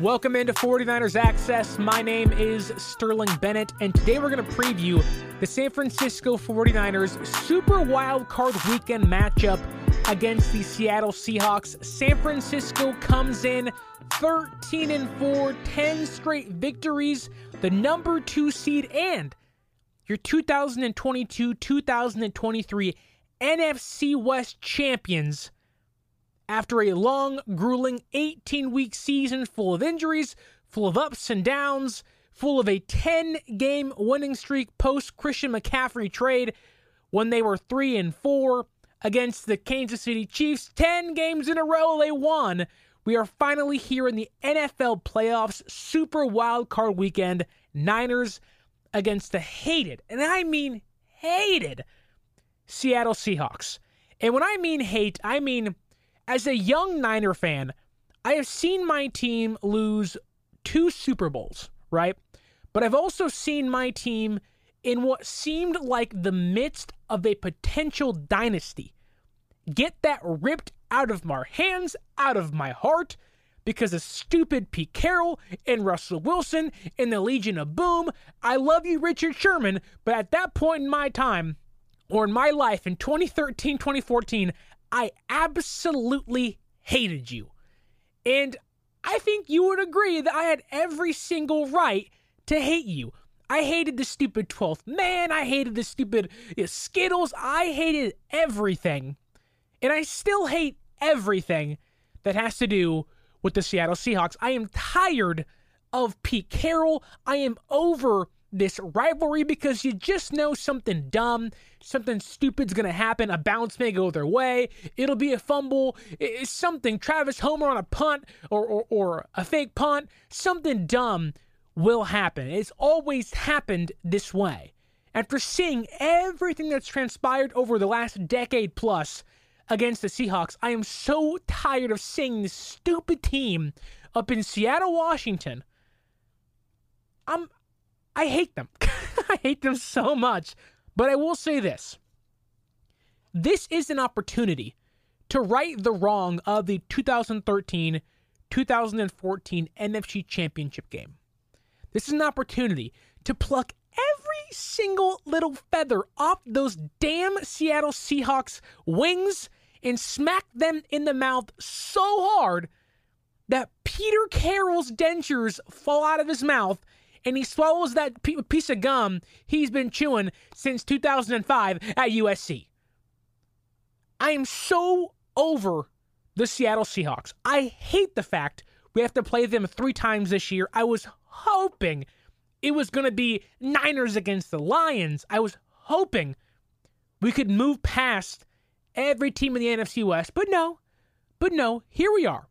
Welcome into 49ers Access. My name is Sterling Bennett, and today we're going to preview the San Francisco 49ers Super Wild Card Weekend matchup against the Seattle Seahawks. San Francisco comes in 13 and 4, 10 straight victories, the number 2 seed and your 2022-2023 NFC West champions after a long, grueling 18 week season full of injuries, full of ups and downs, full of a 10 game winning streak post Christian McCaffrey trade when they were 3 and 4 against the Kansas City Chiefs. 10 games in a row they won. We are finally here in the NFL playoffs, super wild card weekend. Niners against the hated, and I mean hated, Seattle Seahawks. And when I mean hate, I mean as a young Niner fan, I have seen my team lose two Super Bowls, right? But I've also seen my team in what seemed like the midst of a potential dynasty get that ripped out of my hands, out of my heart, because of stupid Pete Carroll and Russell Wilson and the Legion of Boom. I love you, Richard Sherman, but at that point in my time, or in my life in 2013, 2014, I absolutely hated you. And I think you would agree that I had every single right to hate you. I hated the stupid 12th man. I hated the stupid you know, Skittles. I hated everything. And I still hate everything that has to do with the Seattle Seahawks. I am tired of Pete Carroll. I am over this rivalry because you just know something dumb, something stupid's to happen. A bounce may go their way. It'll be a fumble. It's something. Travis Homer on a punt or, or, or a fake punt. Something dumb will happen. It's always happened this way. After seeing everything that's transpired over the last decade plus against the Seahawks, I am so tired of seeing this stupid team up in Seattle, Washington. I'm I hate them. I hate them so much. But I will say this this is an opportunity to right the wrong of the 2013 2014 NFC Championship game. This is an opportunity to pluck every single little feather off those damn Seattle Seahawks wings and smack them in the mouth so hard that Peter Carroll's dentures fall out of his mouth and he swallows that piece of gum he's been chewing since 2005 at USC. I am so over the Seattle Seahawks. I hate the fact we have to play them three times this year. I was hoping it was going to be Niners against the Lions. I was hoping we could move past every team in the NFC West, but no, but no, here we are.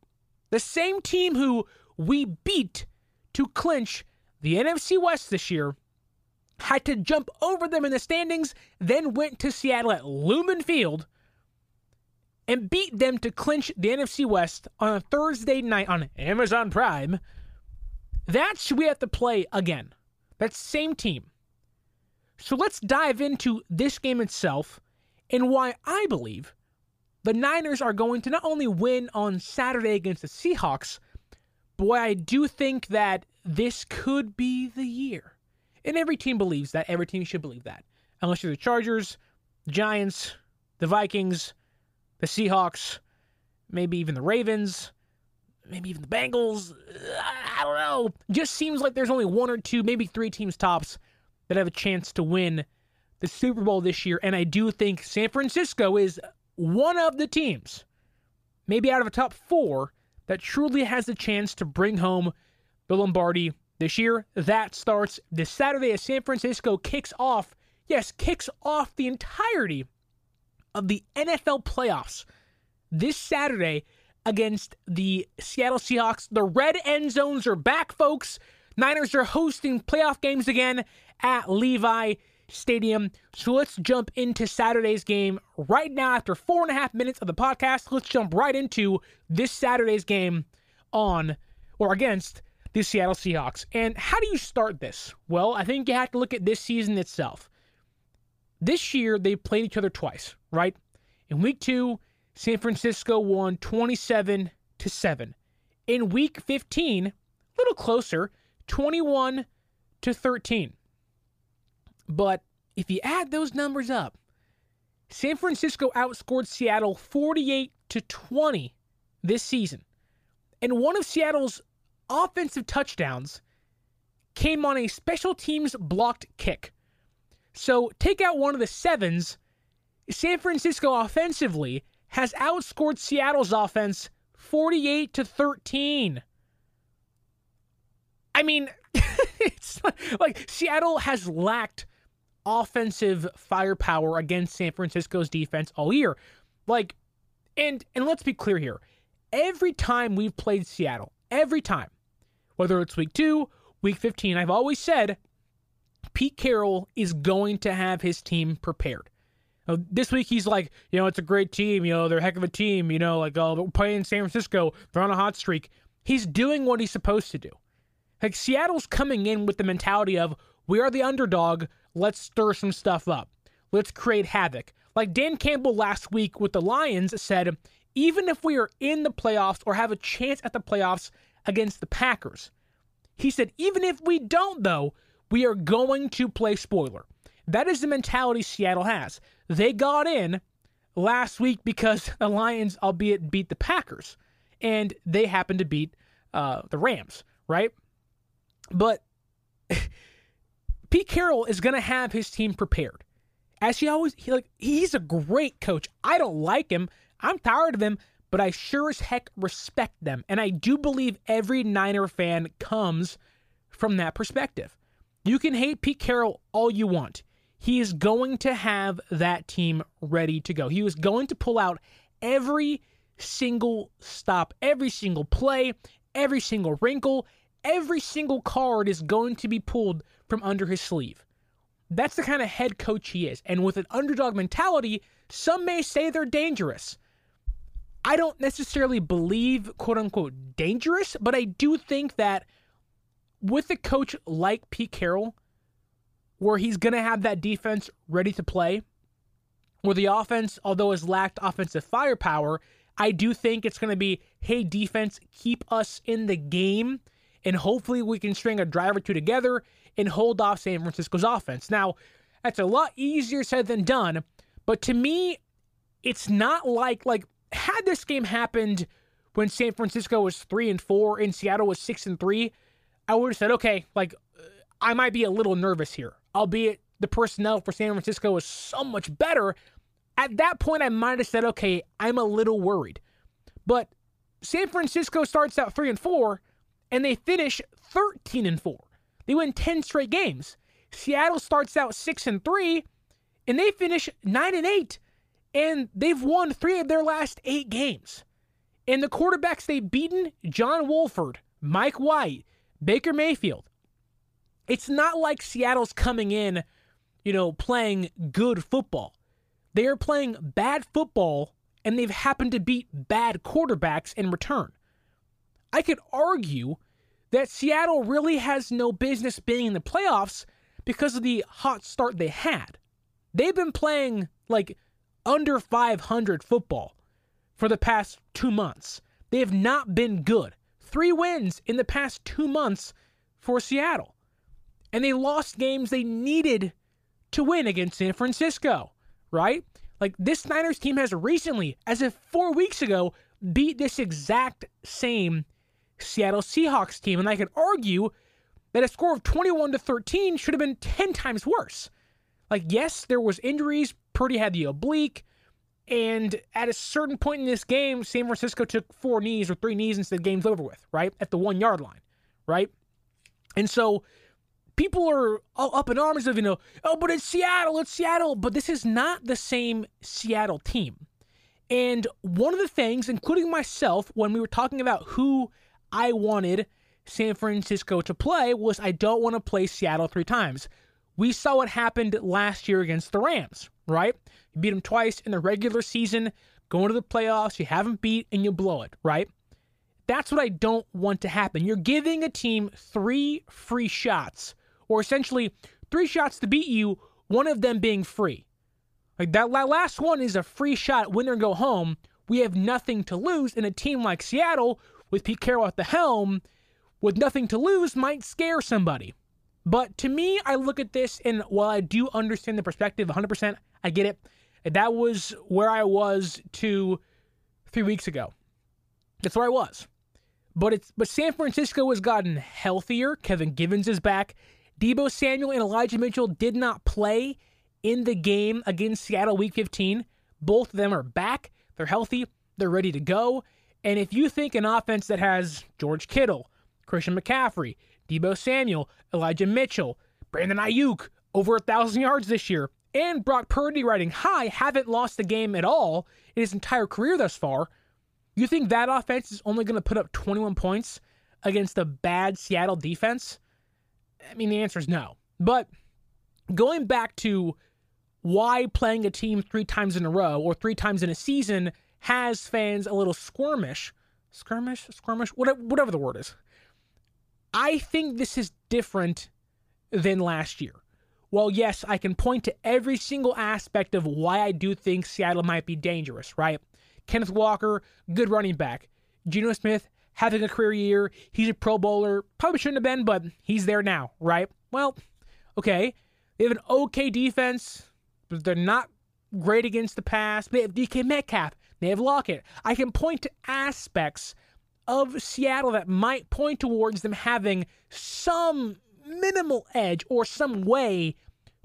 The same team who we beat to clinch the NFC West this year had to jump over them in the standings, then went to Seattle at Lumen Field and beat them to clinch the NFC West on a Thursday night on Amazon Prime. That's we have to play again. That same team. So let's dive into this game itself and why I believe the Niners are going to not only win on Saturday against the Seahawks, boy, I do think that this could be the year. And every team believes that. Every team should believe that. Unless you're the Chargers, the Giants, the Vikings, the Seahawks, maybe even the Ravens, maybe even the Bengals. I don't know. Just seems like there's only one or two, maybe three teams tops that have a chance to win the Super Bowl this year. And I do think San Francisco is one of the teams, maybe out of a top four, that truly has the chance to bring home the Lombardi this year. That starts this Saturday as San Francisco kicks off, yes, kicks off the entirety of the NFL playoffs this Saturday against the Seattle Seahawks. The red end zones are back, folks. Niners are hosting playoff games again at Levi Stadium. So let's jump into Saturday's game right now. After four and a half minutes of the podcast, let's jump right into this Saturday's game on or against the Seattle Seahawks. And how do you start this? Well, I think you have to look at this season itself. This year, they played each other twice, right? In week two, San Francisco won 27 to 7. In week 15, a little closer, 21 to 13. But if you add those numbers up, San Francisco outscored Seattle 48 to 20 this season. And one of Seattle's offensive touchdowns came on a special teams blocked kick. So take out one of the sevens. San Francisco offensively has outscored Seattle's offense 48 to 13. I mean, it's like Seattle has lacked offensive firepower against San Francisco's defense all year. Like, and and let's be clear here. Every time we've played Seattle, every time, whether it's week two, week 15, I've always said Pete Carroll is going to have his team prepared. Now, this week he's like, you know, it's a great team. You know, they're a heck of a team. You know, like, oh, they're playing San Francisco. They're on a hot streak. He's doing what he's supposed to do. Like Seattle's coming in with the mentality of we are the underdog. Let's stir some stuff up. Let's create havoc. Like Dan Campbell last week with the Lions said, even if we are in the playoffs or have a chance at the playoffs against the Packers, he said, even if we don't, though, we are going to play spoiler. That is the mentality Seattle has. They got in last week because the Lions, albeit beat the Packers, and they happened to beat uh, the Rams, right? But Pete Carroll is going to have his team prepared. As he always, he like he's a great coach. I don't like him. I'm tired of him, but I sure as heck respect them. And I do believe every Niner fan comes from that perspective. You can hate Pete Carroll all you want. He is going to have that team ready to go. He was going to pull out every single stop, every single play, every single wrinkle, every single card is going to be pulled from under his sleeve. That's the kind of head coach he is. And with an underdog mentality, some may say they're dangerous. I don't necessarily believe, quote unquote, dangerous, but I do think that with a coach like Pete Carroll, where he's going to have that defense ready to play, where the offense, although has lacked offensive firepower, I do think it's going to be, hey, defense, keep us in the game and hopefully we can string a drive or two together and hold off San Francisco's offense. Now, that's a lot easier said than done, but to me, it's not like like had this game happened when San Francisco was three and four and Seattle was six and three, I would have said, okay, like uh, I might be a little nervous here, albeit the personnel for San Francisco is so much better. At that point, I might have said, okay, I'm a little worried. But San Francisco starts out three and four, and they finish 13 and 4. They win 10 straight games. Seattle starts out 6 and 3 and they finish 9 and 8 and they've won 3 of their last 8 games. And the quarterbacks they've beaten, John Wolford, Mike White, Baker Mayfield. It's not like Seattle's coming in, you know, playing good football. They are playing bad football and they've happened to beat bad quarterbacks in return. I could argue that Seattle really has no business being in the playoffs because of the hot start they had. They've been playing like under 500 football for the past two months. They have not been good. Three wins in the past two months for Seattle. And they lost games they needed to win against San Francisco, right? Like this Niners team has recently, as if four weeks ago, beat this exact same Seattle Seahawks team. And I could argue that a score of 21 to 13 should have been 10 times worse. Like, yes, there was injuries. Purdy had the oblique, And at a certain point in this game, San Francisco took four knees or three knees and said game's over with, right? At the one yard line, right? And so people are up in arms of, you know, oh, but it's Seattle, it's Seattle. But this is not the same Seattle team. And one of the things, including myself, when we were talking about who I wanted San Francisco to play, was I don't want to play Seattle three times. We saw what happened last year against the Rams, right? You beat them twice in the regular season, going to the playoffs, you haven't beat, and you blow it, right? That's what I don't want to happen. You're giving a team three free shots, or essentially three shots to beat you, one of them being free. Like that last one is a free shot, win or go home. We have nothing to lose, and a team like Seattle, with Pete Carroll at the helm, with nothing to lose, might scare somebody. But to me, I look at this, and while I do understand the perspective 100%, I get it. That was where I was two, three weeks ago. That's where I was. But it's but San Francisco has gotten healthier. Kevin Givens is back. Deebo Samuel and Elijah Mitchell did not play in the game against Seattle Week 15. Both of them are back. They're healthy. They're ready to go. And if you think an offense that has George Kittle, Christian McCaffrey, Deebo Samuel, Elijah Mitchell, Brandon Aiyuk, over a thousand yards this year, and Brock Purdy riding high haven't lost a game at all in his entire career thus far. You think that offense is only going to put up 21 points against a bad Seattle defense? I mean, the answer is no. But going back to why playing a team three times in a row or three times in a season has fans a little squirmish, skirmish, whatever, whatever the word is. I think this is different than last year. Well, yes, I can point to every single aspect of why I do think Seattle might be dangerous, right? Kenneth Walker, good running back. Geno Smith having a career year. He's a Pro Bowler. Probably shouldn't have been, but he's there now, right? Well, okay. They have an okay defense, but they're not great against the pass. They have DK Metcalf. They have Lockett. I can point to aspects of Seattle that might point towards them having some minimal edge or some way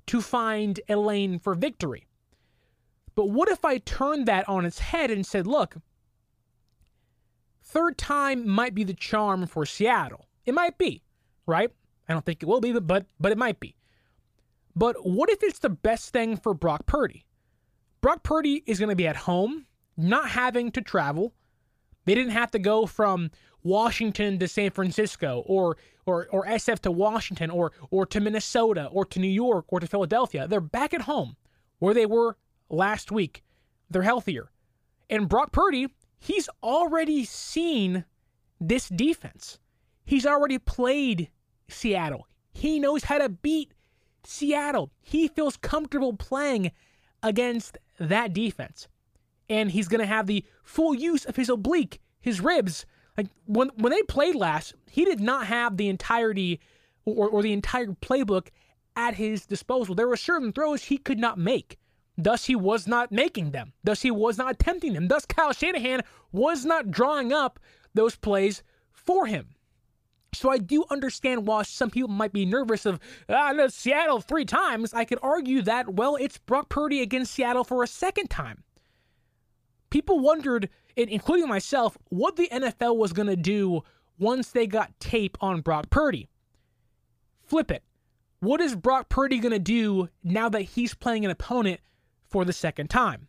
to find a lane for victory. But what if I turned that on its head and said, look, third time might be the charm for Seattle. It might be, right? I don't think it will be, but but, but it might be. But what if it's the best thing for Brock Purdy? Brock Purdy is going to be at home, not having to travel. They didn't have to go from Washington to San Francisco or or or SF to Washington or or to Minnesota or to New York or to Philadelphia. They're back at home where they were last week. They're healthier. And Brock Purdy, he's already seen this defense. He's already played Seattle. He knows how to beat Seattle. He feels comfortable playing against that defense. And he's going to have the full use of his oblique, his ribs, like when when they played last, he did not have the entirety or, or the entire playbook at his disposal. There were certain throws he could not make. Thus, he was not making them. Thus, he was not attempting them. Thus, Kyle Shanahan was not drawing up those plays for him. So I do understand why some people might be nervous of ah, Seattle three times. I could argue that well, it's Brock Purdy against Seattle for a second time. People wondered including myself, what the NFL was going to do once they got tape on Brock Purdy. Flip it. What is Brock Purdy going to do now that he's playing an opponent for the second time?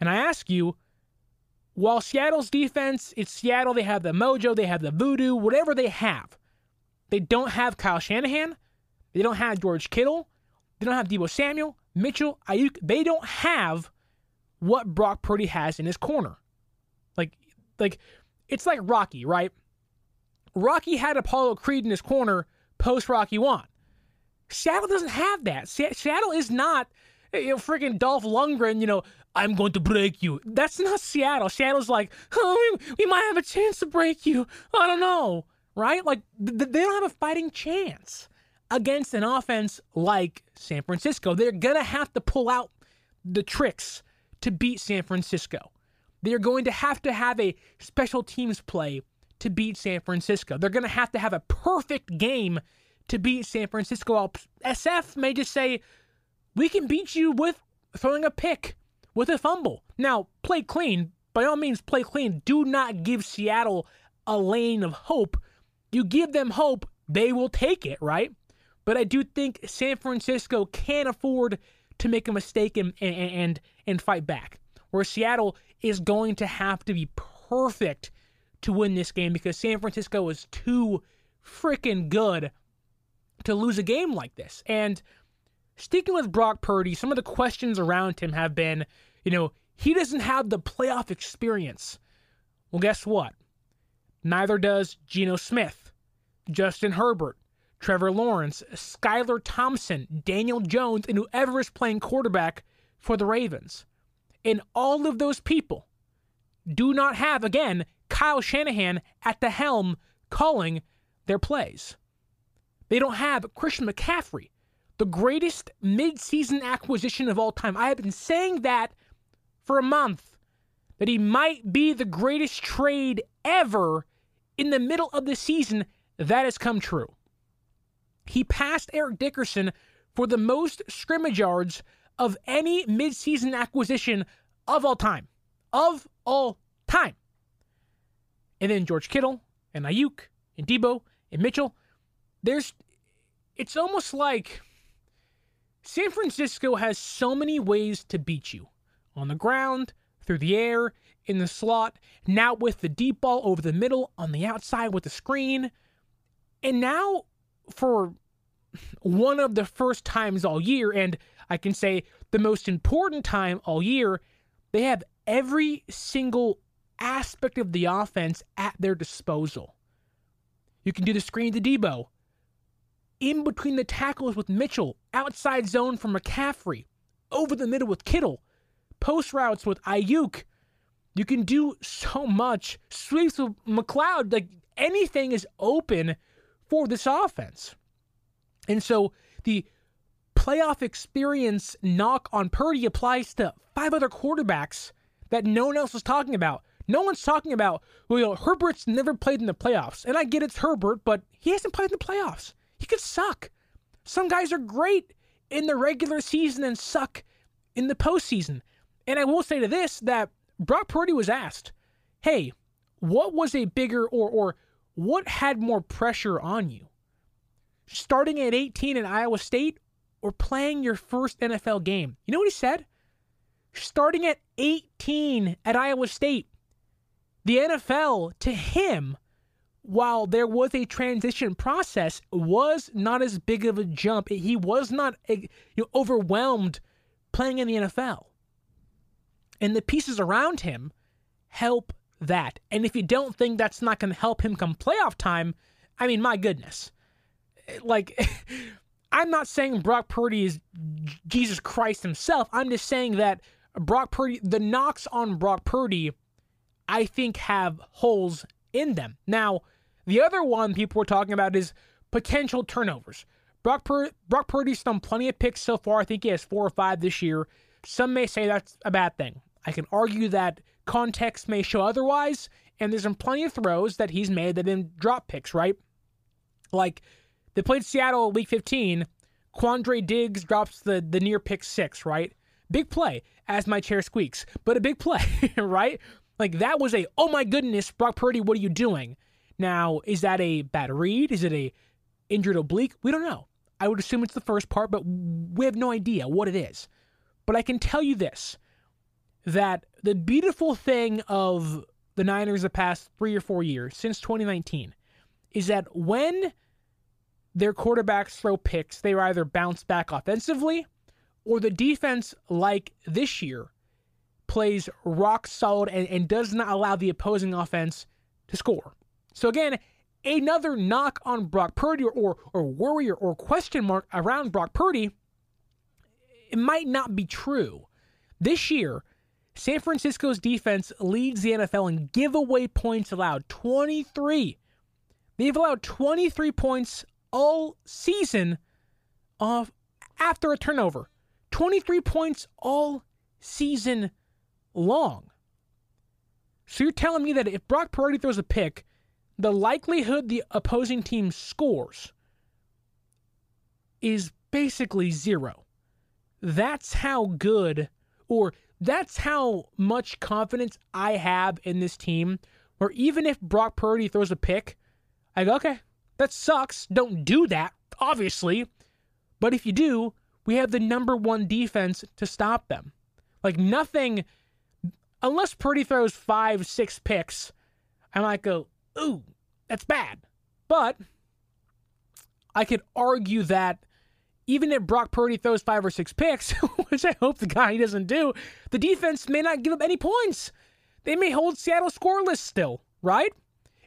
And I ask you, while Seattle's defense, it's Seattle, they have the mojo, they have the voodoo, whatever they have. They don't have Kyle Shanahan. They don't have George Kittle. They don't have Deebo Samuel, Mitchell, Aiyuk. They don't have what Brock Purdy has in his corner. Like, like it's like Rocky, right? Rocky had Apollo Creed in his corner post Rocky One. Seattle doesn't have that. Seattle is not you know, freaking Dolph Lundgren, you know, I'm going to break you. That's not Seattle. Seattle's like, oh, we, we might have a chance to break you. I don't know, right? Like th- they don't have a fighting chance against an offense like San Francisco. They're gonna have to pull out the tricks to beat San Francisco. They're going to have to have a special teams play to beat San Francisco. They're going to have to have a perfect game to beat San Francisco. SF may just say, we can beat you with throwing a pick, with a fumble. Now, play clean. By all means, play clean. Do not give Seattle a lane of hope. You give them hope, they will take it, right? But I do think San Francisco can afford to make a mistake and, and, and, and fight back. Where Seattle is going to have to be perfect to win this game because San Francisco is too freaking good to lose a game like this. And sticking with Brock Purdy, some of the questions around him have been, you know, he doesn't have the playoff experience. Well, guess what? Neither does Geno Smith, Justin Herbert, Trevor Lawrence, Skylar Thompson, Daniel Jones, and whoever is playing quarterback for the Ravens. And all of those people do not have, again, Kyle Shanahan at the helm calling their plays. They don't have Christian McCaffrey, the greatest midseason acquisition of all time. I have been saying that for a month, that he might be the greatest trade ever in the middle of the season. That has come true. He passed Eric Dickerson for the most scrimmage yards of any midseason acquisition of all time. Of all time. And then George Kittle and Aiyuk and Deebo and Mitchell. There's it's almost like San Francisco has so many ways to beat you. On the ground, through the air, in the slot, now with the deep ball over the middle, on the outside with the screen. And now for one of the first times all year, and I can say the most important time all year, they have every single aspect of the offense at their disposal. You can do the screen to Deebo, in between the tackles with Mitchell, outside zone for McCaffrey, over the middle with Kittle, post routes with Aiyuk. You can do so much. Sweeps with McCloud, like anything is open for this offense. And so the playoff experience knock on Purdy applies to five other quarterbacks that no one else was talking about. No one's talking about, well, you know, Herbert's never played in the playoffs. And I get it's Herbert, but he hasn't played in the playoffs. He could suck. Some guys are great in the regular season and suck in the postseason. And I will say to this that Brock Purdy was asked, hey, what was a bigger or or what had more pressure on you? starting at 18 in Iowa State or playing your first NFL game. You know what he said? Starting at 18 at Iowa State. The NFL, to him, while there was a transition process, was not as big of a jump. He was not eh, you know, overwhelmed playing in the NFL. And the pieces around him help that. And if you don't think that's not going to help him come playoff time, I mean, my goodness like I'm not saying Brock Purdy is Jesus Christ himself. I'm just saying that Brock Purdy, the knocks on Brock Purdy, I think have holes in them. Now, the other one people were talking about is potential turnovers. Brock, Pur- Brock Purdy's done plenty of picks so far. I think he has four or five this year. Some may say that's a bad thing. I can argue that context may show otherwise, and there's been plenty of throws that he's made that been drop picks, right? Like they played Seattle week 15. Quandre Diggs drops the, the near pick six, right? Big play as my chair squeaks, but a big play, right? Like that was a, oh my goodness, Brock Purdy, what are you doing? Now, is that a bad read? Is it a injured oblique? We don't know. I would assume it's the first part, but we have no idea what it is. But I can tell you this that the beautiful thing of the Niners the past three or four years, since 2019, is that when their quarterbacks throw picks, they either bounce back offensively or the defense, like this year, plays rock solid and, and does not allow the opposing offense to score. So, again, another knock on Brock Purdy or, or, or worry or, or question mark around Brock Purdy, it might not be true. This year, San Francisco's defense leads the NFL in giveaway points allowed 23. They've allowed 23 points all season off after a turnover. 23 points all season long. So you're telling me that if Brock Purdy throws a pick, the likelihood the opposing team scores is basically zero. That's how good, or that's how much confidence I have in this team. Where even if Brock Purdy throws a pick, I go, okay, that sucks. Don't do that, obviously. But if you do, we have the number one defense to stop them. Like nothing, unless Purdy throws five, six picks, I might go, ooh, that's bad. But I could argue that even if Brock Purdy throws five or six picks, which I hope the guy doesn't do, the defense may not give up any points. They may hold Seattle scoreless still, right?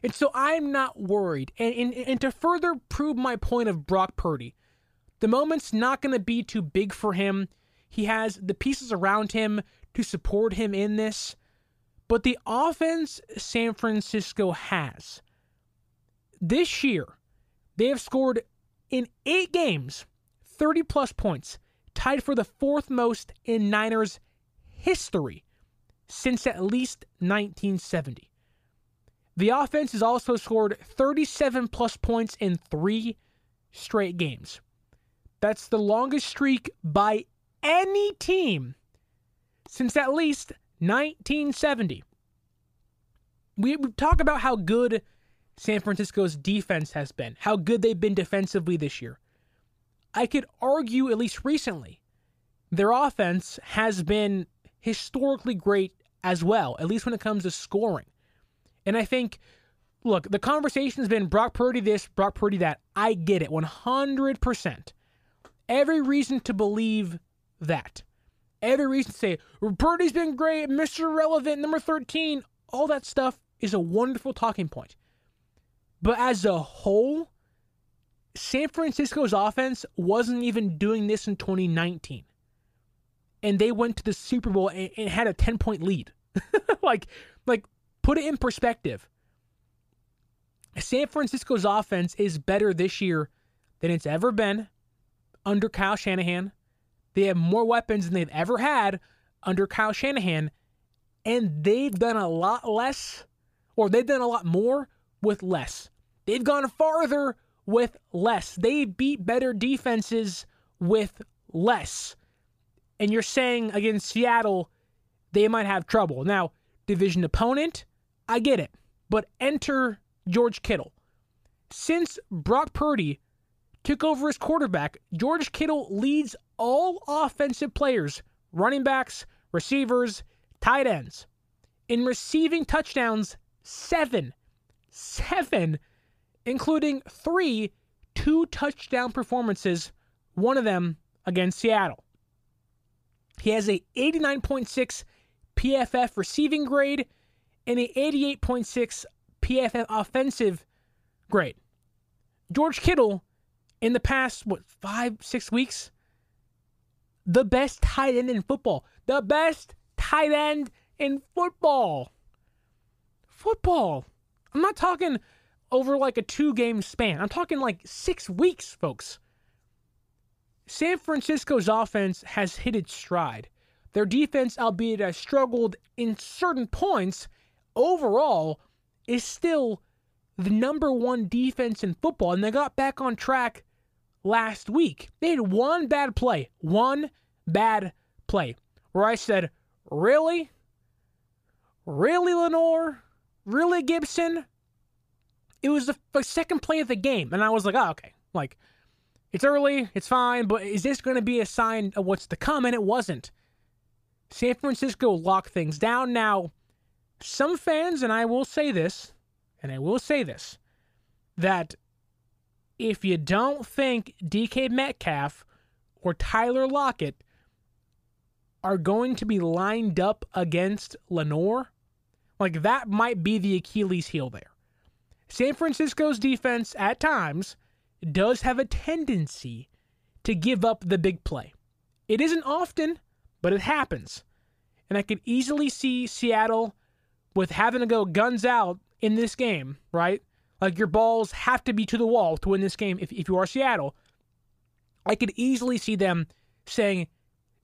And so I'm not worried. And, and, and to further prove my point of Brock Purdy, the moment's not going to be too big for him. He has the pieces around him to support him in this. But the offense San Francisco has this year, they have scored in eight games 30 plus points, tied for the fourth most in Niners history since at least 1970. The offense has also scored 37 plus points in three straight games. That's the longest streak by any team since at least 1970. We talk about how good San Francisco's defense has been, how good they've been defensively this year. I could argue, at least recently, their offense has been historically great as well, at least when it comes to scoring. And I think, look, the conversation has been Brock Purdy this, Brock Purdy that. I get it 100%. Every reason to believe that. Every reason to say, Purdy's been great, Mr. Relevant, number 13. All that stuff is a wonderful talking point. But as a whole, San Francisco's offense wasn't even doing this in 2019. And they went to the Super Bowl and, and had a 10 point lead. like, like, put it in perspective. San Francisco's offense is better this year than it's ever been under Kyle Shanahan. They have more weapons than they've ever had under Kyle Shanahan. And they've done a lot less, or they've done a lot more with less. They've gone farther with less. They beat better defenses with less. And you're saying against Seattle, they might have trouble. Now, division opponent, I get it. But enter George Kittle. Since Brock Purdy took over as quarterback, George Kittle leads all offensive players, running backs, receivers, tight ends, in receiving touchdowns, seven. Seven, including three two touchdown performances, one of them against Seattle. He has a 89.6 PFF receiving grade and a 88.6 PFF offensive grade. George Kittle, in the past, what, five, six weeks, the best tight end in football. The best tight end in football. Football. I'm not talking over like a two game span. I'm talking like six weeks, folks. San Francisco's offense has hit its stride. Their defense, albeit has struggled in certain points, overall is still the number one defense in football. And they got back on track last week. They had one bad play, one bad play, where I said, Really? Really, Lenoir? Really, Gipson? It was the, the second play of the game. And I was like, oh, okay. Like, it's early, it's fine, but is this going to be a sign of what's to come? And it wasn't. San Francisco locked things down. Now, some fans, and I will say this, and I will say this, that if you don't think DK Metcalf or Tyler Lockett are going to be lined up against Lenoir, like that might be the Achilles heel there. San Francisco's defense at times does have a tendency to give up the big play. It isn't often, but it happens. And I could easily see Seattle with having to go guns out in this game, right? Like your balls have to be to the wall to win this game if, if you are Seattle. I could easily see them saying,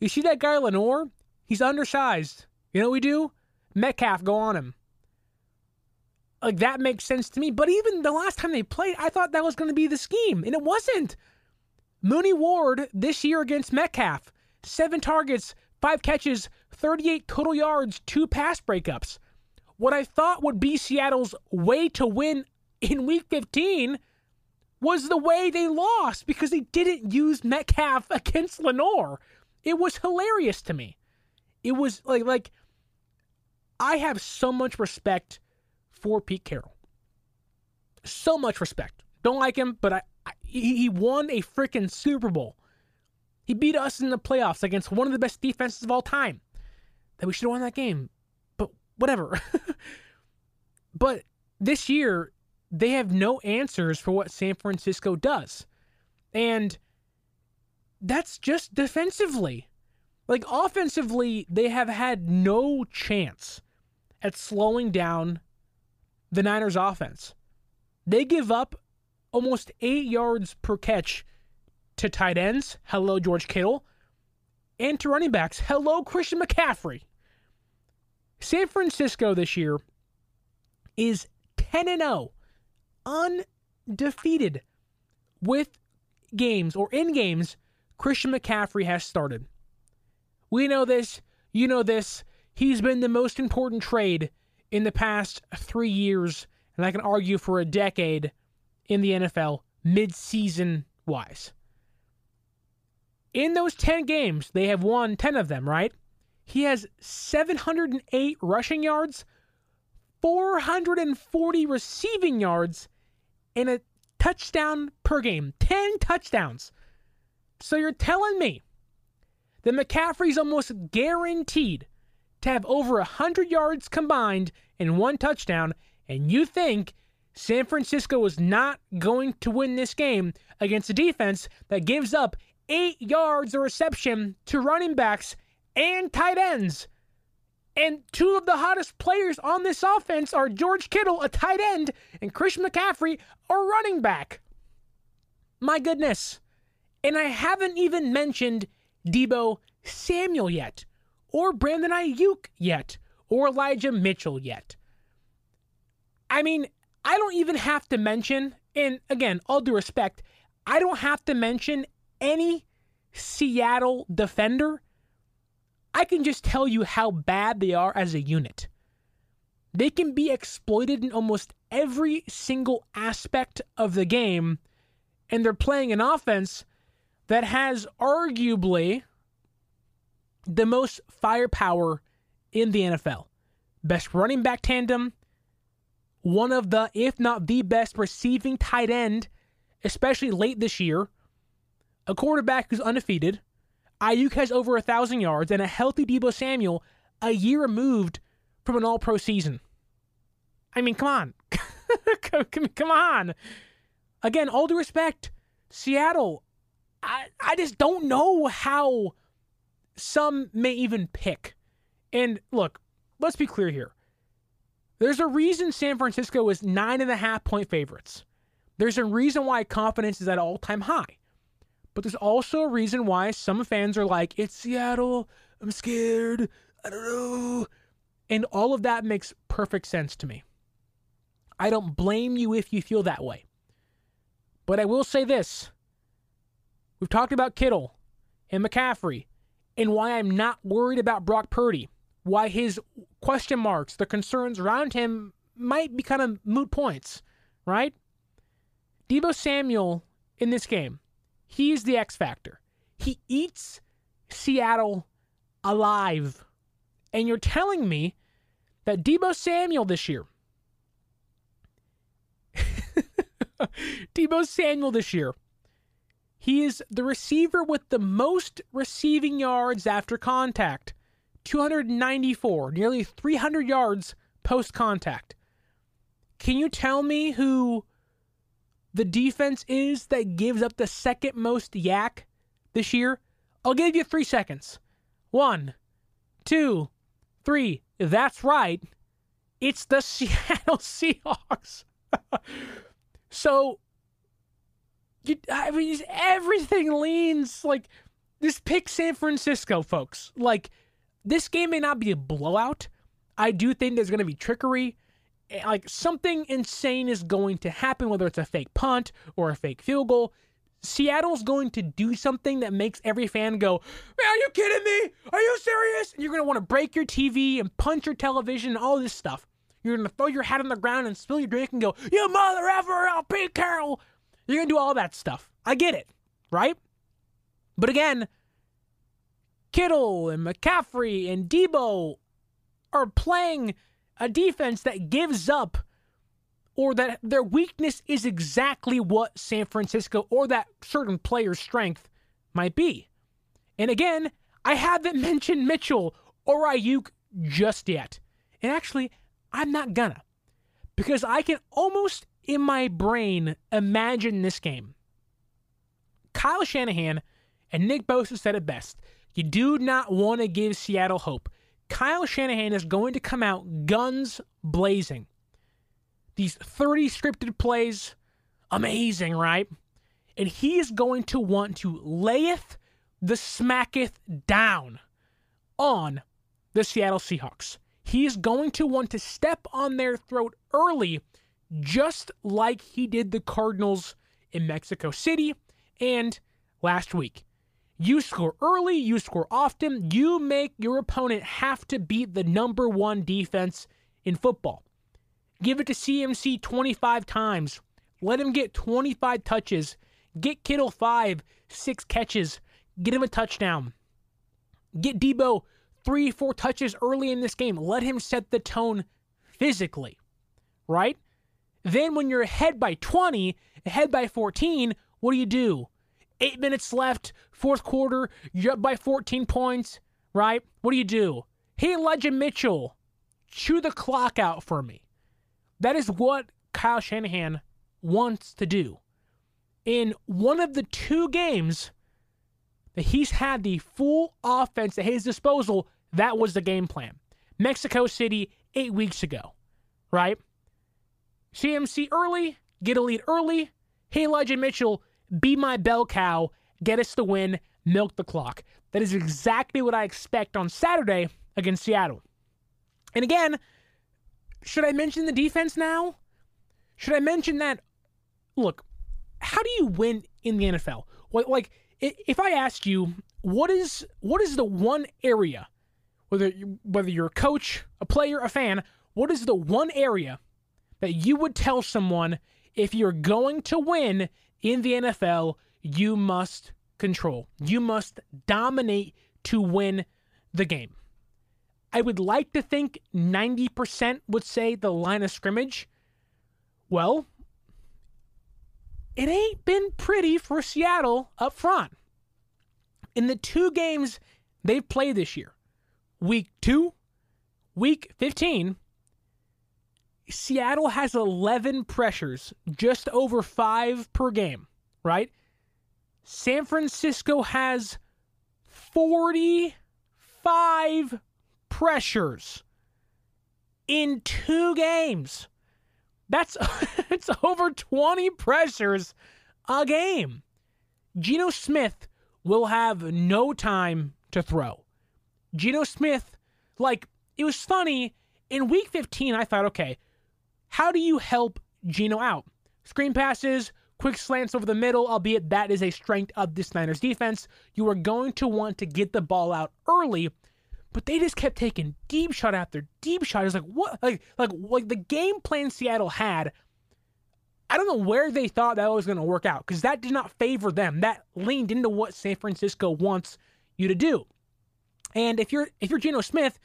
You see that guy Lenoir? He's undersized. You know what we do? Metcalf, go on him. Like that makes sense to me. But even the last time they played, I thought that was going to be the scheme, and it wasn't. Mooney Ward this year against Metcalf, seven targets, five catches, 38 total yards, two pass breakups. What I thought would be Seattle's way to win in week 15 was the way they lost because they didn't use Metcalf against Lenoir. It was hilarious to me. It was like like I have so much respect for Pete Carroll. So much respect. Don't like him, but I, I he won a freaking Super Bowl. He beat us in the playoffs against one of the best defenses of all time. That we should have won that game. But whatever. but this year, they have no answers for what San Francisco does. And that's just defensively. Like offensively, they have had no chance at slowing down the Niners offense. They give up almost eight yards per catch to tight ends. Hello, George Kittle. And to running backs. Hello, Christian McCaffrey. San Francisco this year is 10 and 0, undefeated with games or in games Christian McCaffrey has started. We know this. You know this. He's been the most important trade in the past three years, and I can argue for a decade in the NFL, mid-season wise. In those 10 games, they have won 10 of them, right? He has 708 rushing yards, 440 receiving yards, and a touchdown per game. 10 touchdowns. So you're telling me that McCaffrey's almost guaranteed to have over 100 yards combined and one touchdown, and you think San Francisco is not going to win this game against a defense that gives up eight yards of reception to running backs and tight ends. And two of the hottest players on this offense are George Kittle, a tight end, and Chris McCaffrey, a running back. My goodness. And I haven't even mentioned Deebo Samuel yet, or Brandon Aiyuk yet, or Elijah Mitchell yet. I mean, I don't even have to mention, and again, all due respect, I don't have to mention any Seattle defender. I can just tell you how bad they are as a unit. They can be exploited in almost every single aspect of the game, and they're playing an offense that has arguably the most firepower in the NFL. Best running back tandem, one of the, if not the best receiving tight end, especially late this year, a quarterback who's undefeated. Aiyuk has over a thousand yards and a healthy Deebo Samuel a year removed from an all pro season. I mean, come on. come come on. Again, all due respect, Seattle, I, I just don't know how some may even pick. And look, let's be clear here. There's a reason San Francisco is nine and a half point favorites. There's a reason why confidence is at all time high. But there's also a reason why some fans are like, it's Seattle. I'm scared. I don't know. And all of that makes perfect sense to me. I don't blame you if you feel that way. But I will say this we've talked about Kittle and McCaffrey and why I'm not worried about Brock Purdy, why his question marks, the concerns around him might be kind of moot points, right? Deebo Samuel in this game, he's the X factor. He eats Seattle alive. And you're telling me that Deebo Samuel this year, Deebo Samuel this year he is the receiver with the most receiving yards after contact 294, nearly 300 yards post contact. Can you tell me who the defense is that gives up the second most YAC this year? I'll give you three seconds. One, two, Three, that's right. It's the Seattle Seahawks. so, you, I mean, everything leans like this pick San Francisco, folks. Like, this game may not be a blowout. I do think there's going to be trickery. Eh, like, something insane is going to happen, whether it's a fake punt or a fake field goal. Seattle's going to do something that makes every fan go, Man, are you kidding me? Are you serious? And you're going to want to break your TV and punch your television and all this stuff. You're going to throw your hat on the ground and spill your drink and go, You mother ever, Pete Carroll. You're going to do all that stuff. I get it, right? But again, Kittle and McCaffrey and Deebo are playing a defense that gives up or that their weakness is exactly what San Francisco or that certain player's strength might be. And again, I haven't mentioned Mitchell or Aiyuk just yet. And actually, I'm not gonna. Because I can almost in my brain imagine this game. Kyle Shanahan and Nick Bosa said it best. You do not want to give Seattle hope. Kyle Shanahan is going to come out guns blazing these 30 scripted plays, amazing, right? And he is going to want to layeth the smacketh down on the Seattle Seahawks. He is going to want to step on their throat early, just like he did the Cardinals in Mexico City and last week. You score early, you score often, you make your opponent have to beat the number one defense in football. Give it to CMC 25 times. Let him get 25 touches. Get Kittle five, six catches. Get him a touchdown. Get Deebo three, four touches early in this game. Let him set the tone physically, right? Then when you're ahead by 20, ahead by 14, what do you do? Eight minutes left, fourth quarter, you're up by 14 points, right? What do you do? Hey, Elijah Mitchell, chew the clock out for me. That is what Kyle Shanahan wants to do. In one of the two games that he's had the full offense at his disposal, that was the game plan. Mexico City eight weeks ago, right? CMC early, get a lead early. Hey, Elijah Mitchell, be my bell cow, get us the win, milk the clock. That is exactly what I expect on Saturday against Seattle. And again, should I mention the defense now? Should I mention that? Look, how do you win in the NFL? Like, if I ask you, what is what is the one area, whether whether you're a coach, a player, a fan, what is the one area that you would tell someone if you're going to win in the NFL, you must control, you must dominate to win the game? I would like to think 90% would say the line of scrimmage. Well, it ain't been pretty for Seattle up front. In the two games they've played this year, week two, week 15, Seattle has 11 pressures, just over five per game, right? San Francisco has 45 pressures in two games. That's it's over 20 pressures a game. Geno Smith will have no time to throw. Geno Smith, like, it was funny. In week 15, I thought, okay, how do you help Geno out? Screen passes, quick slants over the middle, albeit that is a strength of this Niners defense. You are going to want to get the ball out early but they just kept taking deep shot after deep shot. It's like what, like like like the game plan Seattle had. I don't know where they thought that was going to work out because that did not favor them. That leaned into what San Francisco wants you to do. And if you're if you're Geno Smith,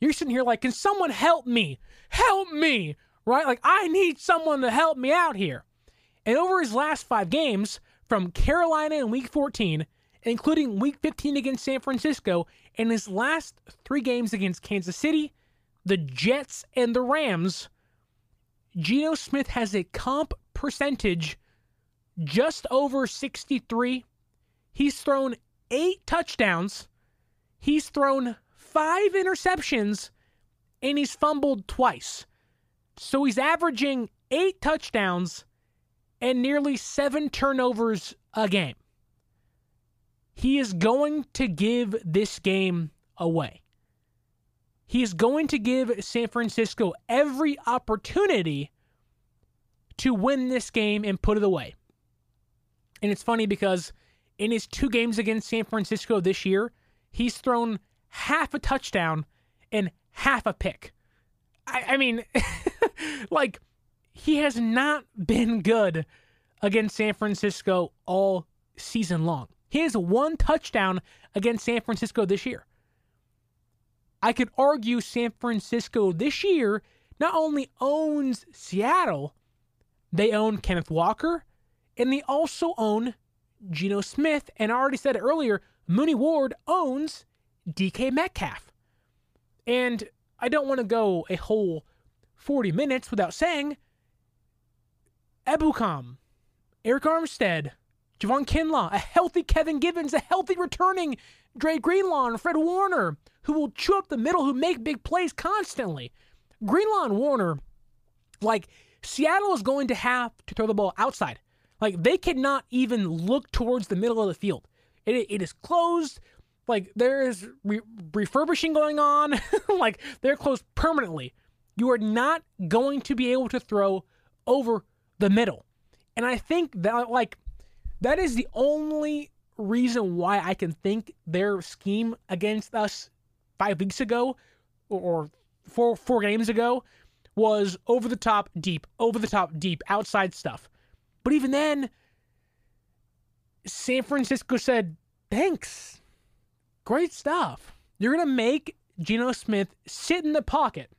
you're sitting here like, can someone help me? Help me, right? Like I need someone to help me out here. And over his last five games, from Carolina in Week 14 including week 15 against San Francisco and his last three games against Kansas City, the Jets, and the Rams, Geno Smith has a comp percentage just over 63. He's thrown eight touchdowns, he's thrown five interceptions, and he's fumbled twice. So he's averaging eight touchdowns and nearly seven turnovers a game. He is going to give this game away. He is going to give San Francisco every opportunity to win this game and put it away. And it's funny because in his two games against San Francisco this year, he's thrown half a touchdown and half a pick. I, I mean, like, he has not been good against San Francisco all season long. He has one touchdown against San Francisco this year. I could argue San Francisco this year not only owns Seattle, they own Kenneth Walker, and they also own Geno Smith. And I already said it earlier Mooney Ward owns DK Metcalf. And I don't want to go a whole 40 minutes without saying Ebukam, Arik Armstead, Javon Kinlaw, a healthy Kevin Givens, a healthy returning Dre Greenlaw and Fred Warner, who will chew up the middle, who make big plays constantly. Greenlaw and Warner, like, Seattle is going to have to throw the ball outside. Like, they cannot even look towards the middle of the field. It, it is closed. Like, there is re- refurbishing going on. like, they're closed permanently. You are not going to be able to throw over the middle. And I think that, like, that is the only reason why I can think their scheme against us five weeks ago or four four games ago was over the top deep, over the top deep, outside stuff. But even then, San Francisco said, thanks. Great stuff. You're going to make Geno Smith sit in the pocket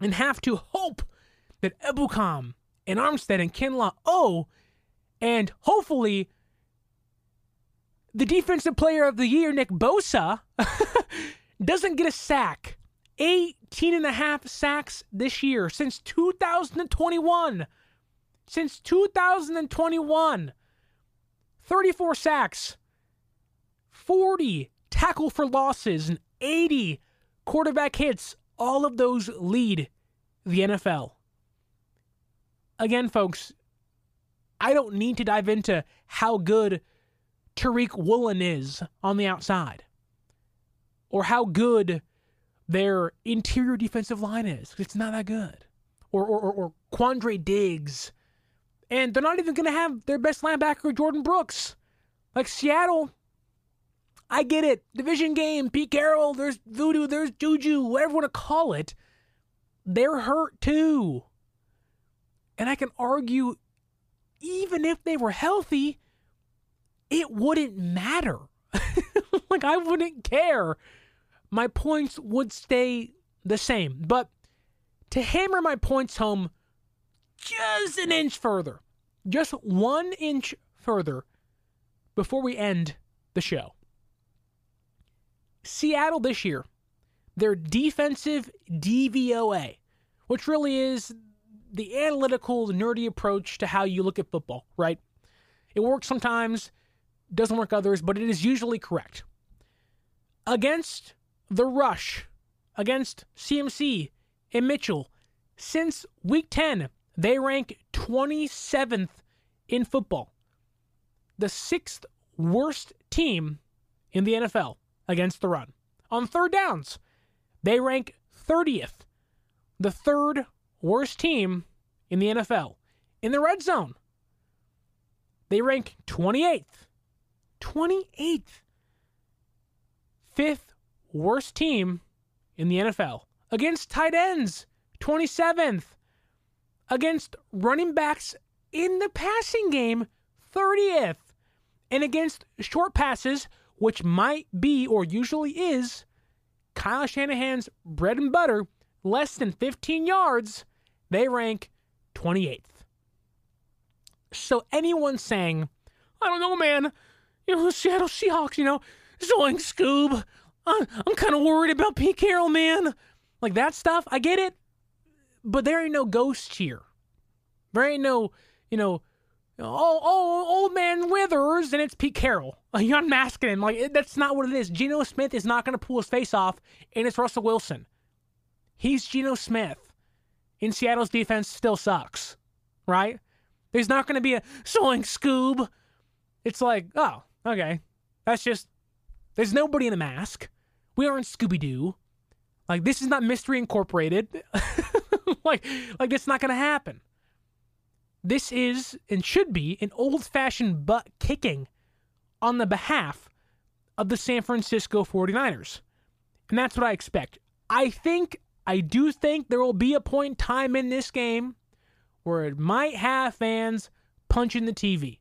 and have to hope that Ebukam and Armstead and Kinlaw oh, and hopefully the defensive player of the year, Nick Bosa, doesn't get a sack. 18 and a half sacks this year since 2021. Since 2021. 34 sacks, 40 tackle for losses, and 80 quarterback hits. All of those lead the NFL. Again, folks, I don't need to dive into how good Tariq Woolen is on the outside or how good their interior defensive line is. It's not that good. Or, or, or, or Quandre Diggs. And they're not even going to have their best linebacker, Jordyn Brooks. Like Seattle, I get it. Division game, Pete Carroll, there's voodoo, there's juju, whatever you want to call it. They're hurt too. And I can argue, even if they were healthy, it wouldn't matter. like, I wouldn't care. My points would stay the same. But to hammer my points home just an inch further, just one inch further before we end the show. Seattle this year, their defensive DVOA, which really is the analytical, nerdy approach to how you look at football, right? It works sometimes, doesn't work others, but it is usually correct. Against the rush, against CMC and Mitchell, since week 10, they rank 27th in football. The sixth worst team in the NFL against the run. On third downs, they rank 30th, the third worst team in the NFL. In the red zone, they rank 28th. 28th. Fifth worst team in the NFL. Against tight ends, 27th. Against running backs in the passing game, 30th. And against short passes, which might be or usually is Kyle Shanahan's bread and butter, less than 15 yards, they rank 28th. So anyone saying, I don't know, man, you know, the Seattle Seahawks, you know, Zoing Scoob, I'm, I'm kind of worried about Pete Carroll, man. Like that stuff, I get it, but there ain't no ghost here. There ain't no, you know, oh, oh, old man Withers, and it's Pete Carroll. You're unmasking him. Like, that's not what it is. Geno Smith is not going to pull his face off, and it's Russell Wilson. He's Geno Smith. In Seattle's defense still sucks, right? There's not going to be a soing Scoob. It's like, oh, okay. That's just, there's nobody in a mask. We aren't Scooby Doo. Like, this is not Mystery Incorporated. like, like, it's not going to happen. This is and should be an old fashioned butt kicking on the behalf of the San Francisco 49ers. And that's what I expect. I think, I do think there will be a point in time in this game where it might have fans punching the TV.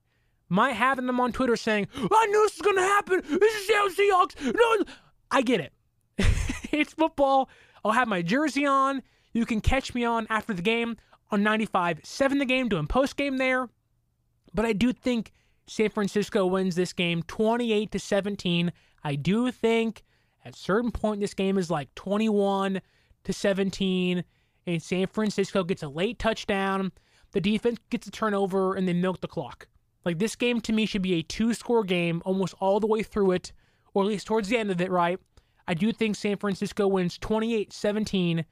Might have them on Twitter saying, I knew this was going to happen. This is Seattle Seahawks. No, I get it. it's football. I'll have my jersey on. You can catch me on after the game on 95 7 the game, doing post game there. But I do think San Francisco wins this game 28 to 17. I do think at certain point this game is like 21 to 17 and San Francisco gets a late touchdown. The defense gets a turnover and they milk the clock. Like this game to me should be a two score game almost all the way through it, or at least towards the end of it, right? I do think San Francisco wins 28 17.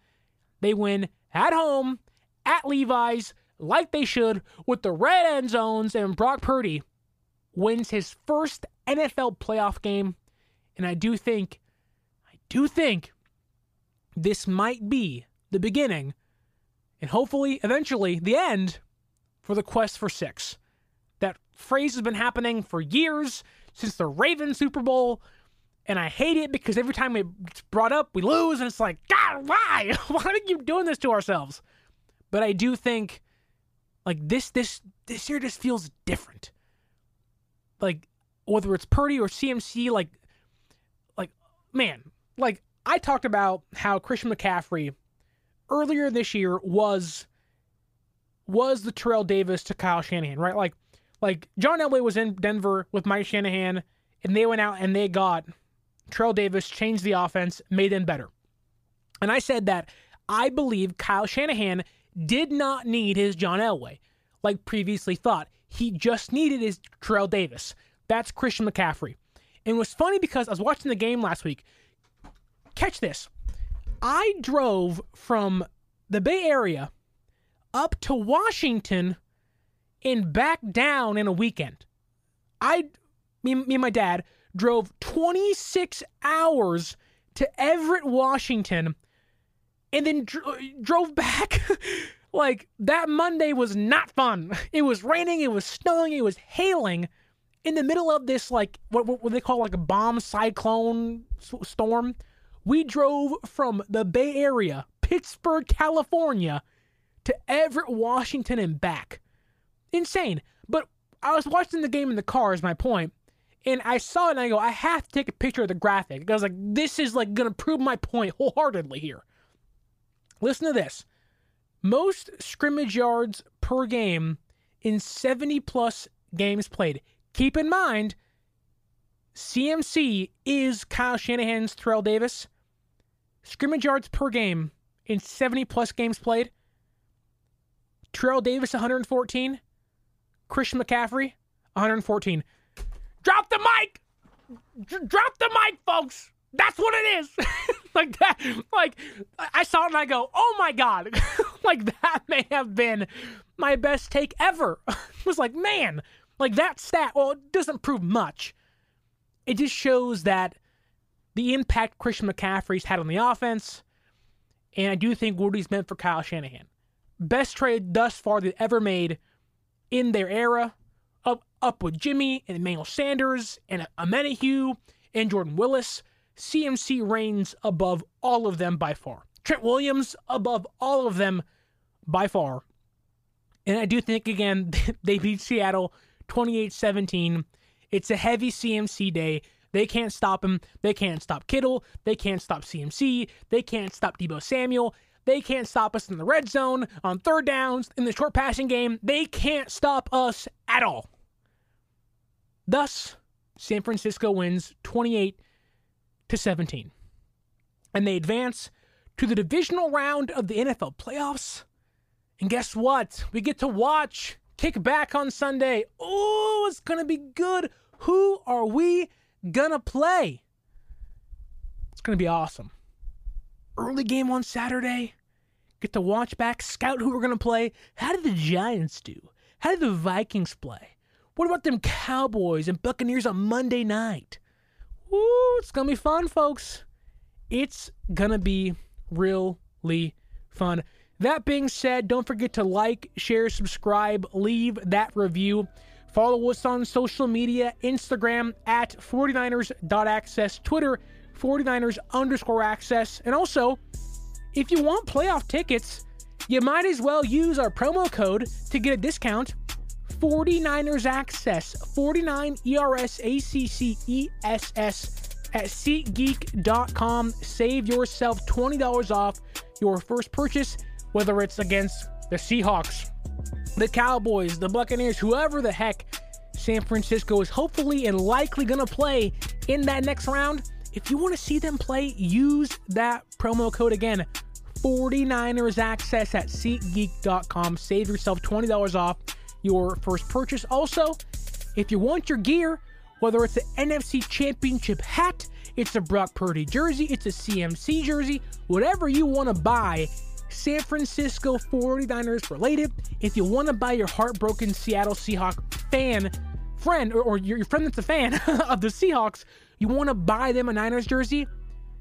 They win at home, at Levi's, like they should, with the red end zones, and Brock Purdy wins his first NFL playoff game. And I do think, I do think this might be the beginning and hopefully eventually the end for the quest for six. That phrase has been happening for years since the Ravens Super Bowl. And I hate it because every time it's brought up, we lose, and it's like, God, why? why do we keep doing this to ourselves? But I do think, like this, this, this year just feels different like whether it's Purdy or CMC, like like man, like I talked about how Christian McCaffrey earlier this year was was the Terrell Davis to Kyle Shanahan, right? Like like John Elway was in Denver with Mike Shanahan, and they went out and they got Terrell Davis, changed the offense, made them better. And I said that I believe Kyle Shanahan did not need his John Elway, like previously thought. He just needed his Terrell Davis. That's Christian McCaffrey. And it was funny because I was watching the game last week. Catch this. I drove from the Bay Area up to Washington and back down in a weekend. I, me, me and my dad drove 26 hours to Everett, Washington, and then dr- uh, drove back Like that Monday was not fun. It was raining, it was snowing, it was hailing in the middle of this like what what, they call like a bomb cyclone storm. We drove from the Bay Area, Pittsburg, California, to Everett, Washington, and back. Insane. But I was watching the game in the car. Is my point. And I saw it and I go, I have to take a picture of the graphic. I was like, this is like gonna prove my point wholeheartedly here. Listen to this most scrimmage yards per game in 70 plus games played. Keep in mind, CMC is Kyle Shanahan's Terrell Davis. Scrimmage yards per game in 70 plus games played. Terrell Davis, 114. Christian McCaffrey, 114. Drop the mic! D- drop the mic, folks! That's what it is. like that. Like I saw it and I go, oh my god. like that may have been my best take ever. was like, man, like that stat. Well, it doesn't prove much. It just shows that the impact Christian McCaffrey's had on the offense, and I do think Woody's meant for Kyle Shanahan. Best trade thus far they've ever made in their era. Up with Jimmy and Emmanuel Sanders and Omenihu and Jordan Willis. CMC reigns above all of them by far. Trent Williams above all of them by far. And I do think, again, they beat Seattle 28 17. It's a heavy CMC day. They can't stop him. They can't stop Kittle. They can't stop CMC. They can't stop Deebo Samuel. They can't stop us in the red zone, on third downs, in the short passing game. They can't stop us at all. Thus, San Francisco wins 28 to 17. And they advance to the divisional round of the NFL playoffs. And guess what? We get to watch kick back on Sunday. Oh, it's going to be good. Who are we going to play? It's going to be awesome. early game on Saturday. Get to watch back, scout who we're going to play. How did the Giants do? How did the Vikings play? What about them Cowboys and Buccaneers on Monday night? Woo, it's going to be fun, folks. It's going to be really fun. That being said, don't forget to like, share, subscribe, leave that review. Follow us on social media Instagram at 49ers.access, Twitter 49ers underscore access. And also, if you want playoff tickets, you might as well use our promo code to get a discount. 49ers access, 49 ERS ACC ESS at SeatGeek.com. Save yourself $20 off your first purchase, whether it's against the Seahawks, the Cowboys, the Buccaneers, whoever the heck San Francisco is hopefully and likely going to play in that next round. If you want to see them play, use that promo code again 49ers access at SeatGeek.com. Save yourself $20 off your first purchase. Also, if you want your gear, whether it's the NFC Championship hat, it's a Brock Purdy jersey, it's a CMC jersey, whatever you want to buy, San Francisco 49ers related. If you want to buy your heartbroken Seattle Seahawk fan friend or, or your friend that's a fan of the Seahawks, you want to buy them a Niners jersey,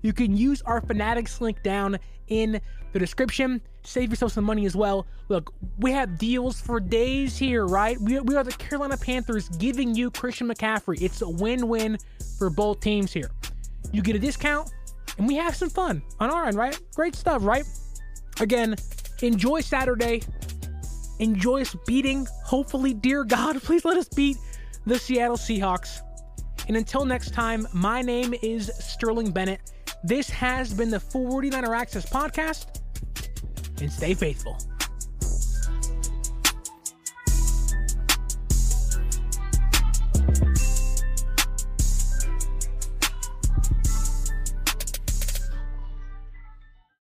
you can use our Fanatics link down in the description. Save yourself some money as well. Look, we have deals for days here, right? We, we are the Carolina Panthers giving you Christian McCaffrey. It's a win win for both teams here. You get a discount, and we have some fun on our end, right? Great stuff, right? Again, enjoy Saturday. Enjoy us beating, hopefully, dear God, please let us beat the Seattle Seahawks. And until next time, my name is Sterling Bennett. This has been the 49er Access Podcast, and stay faithful.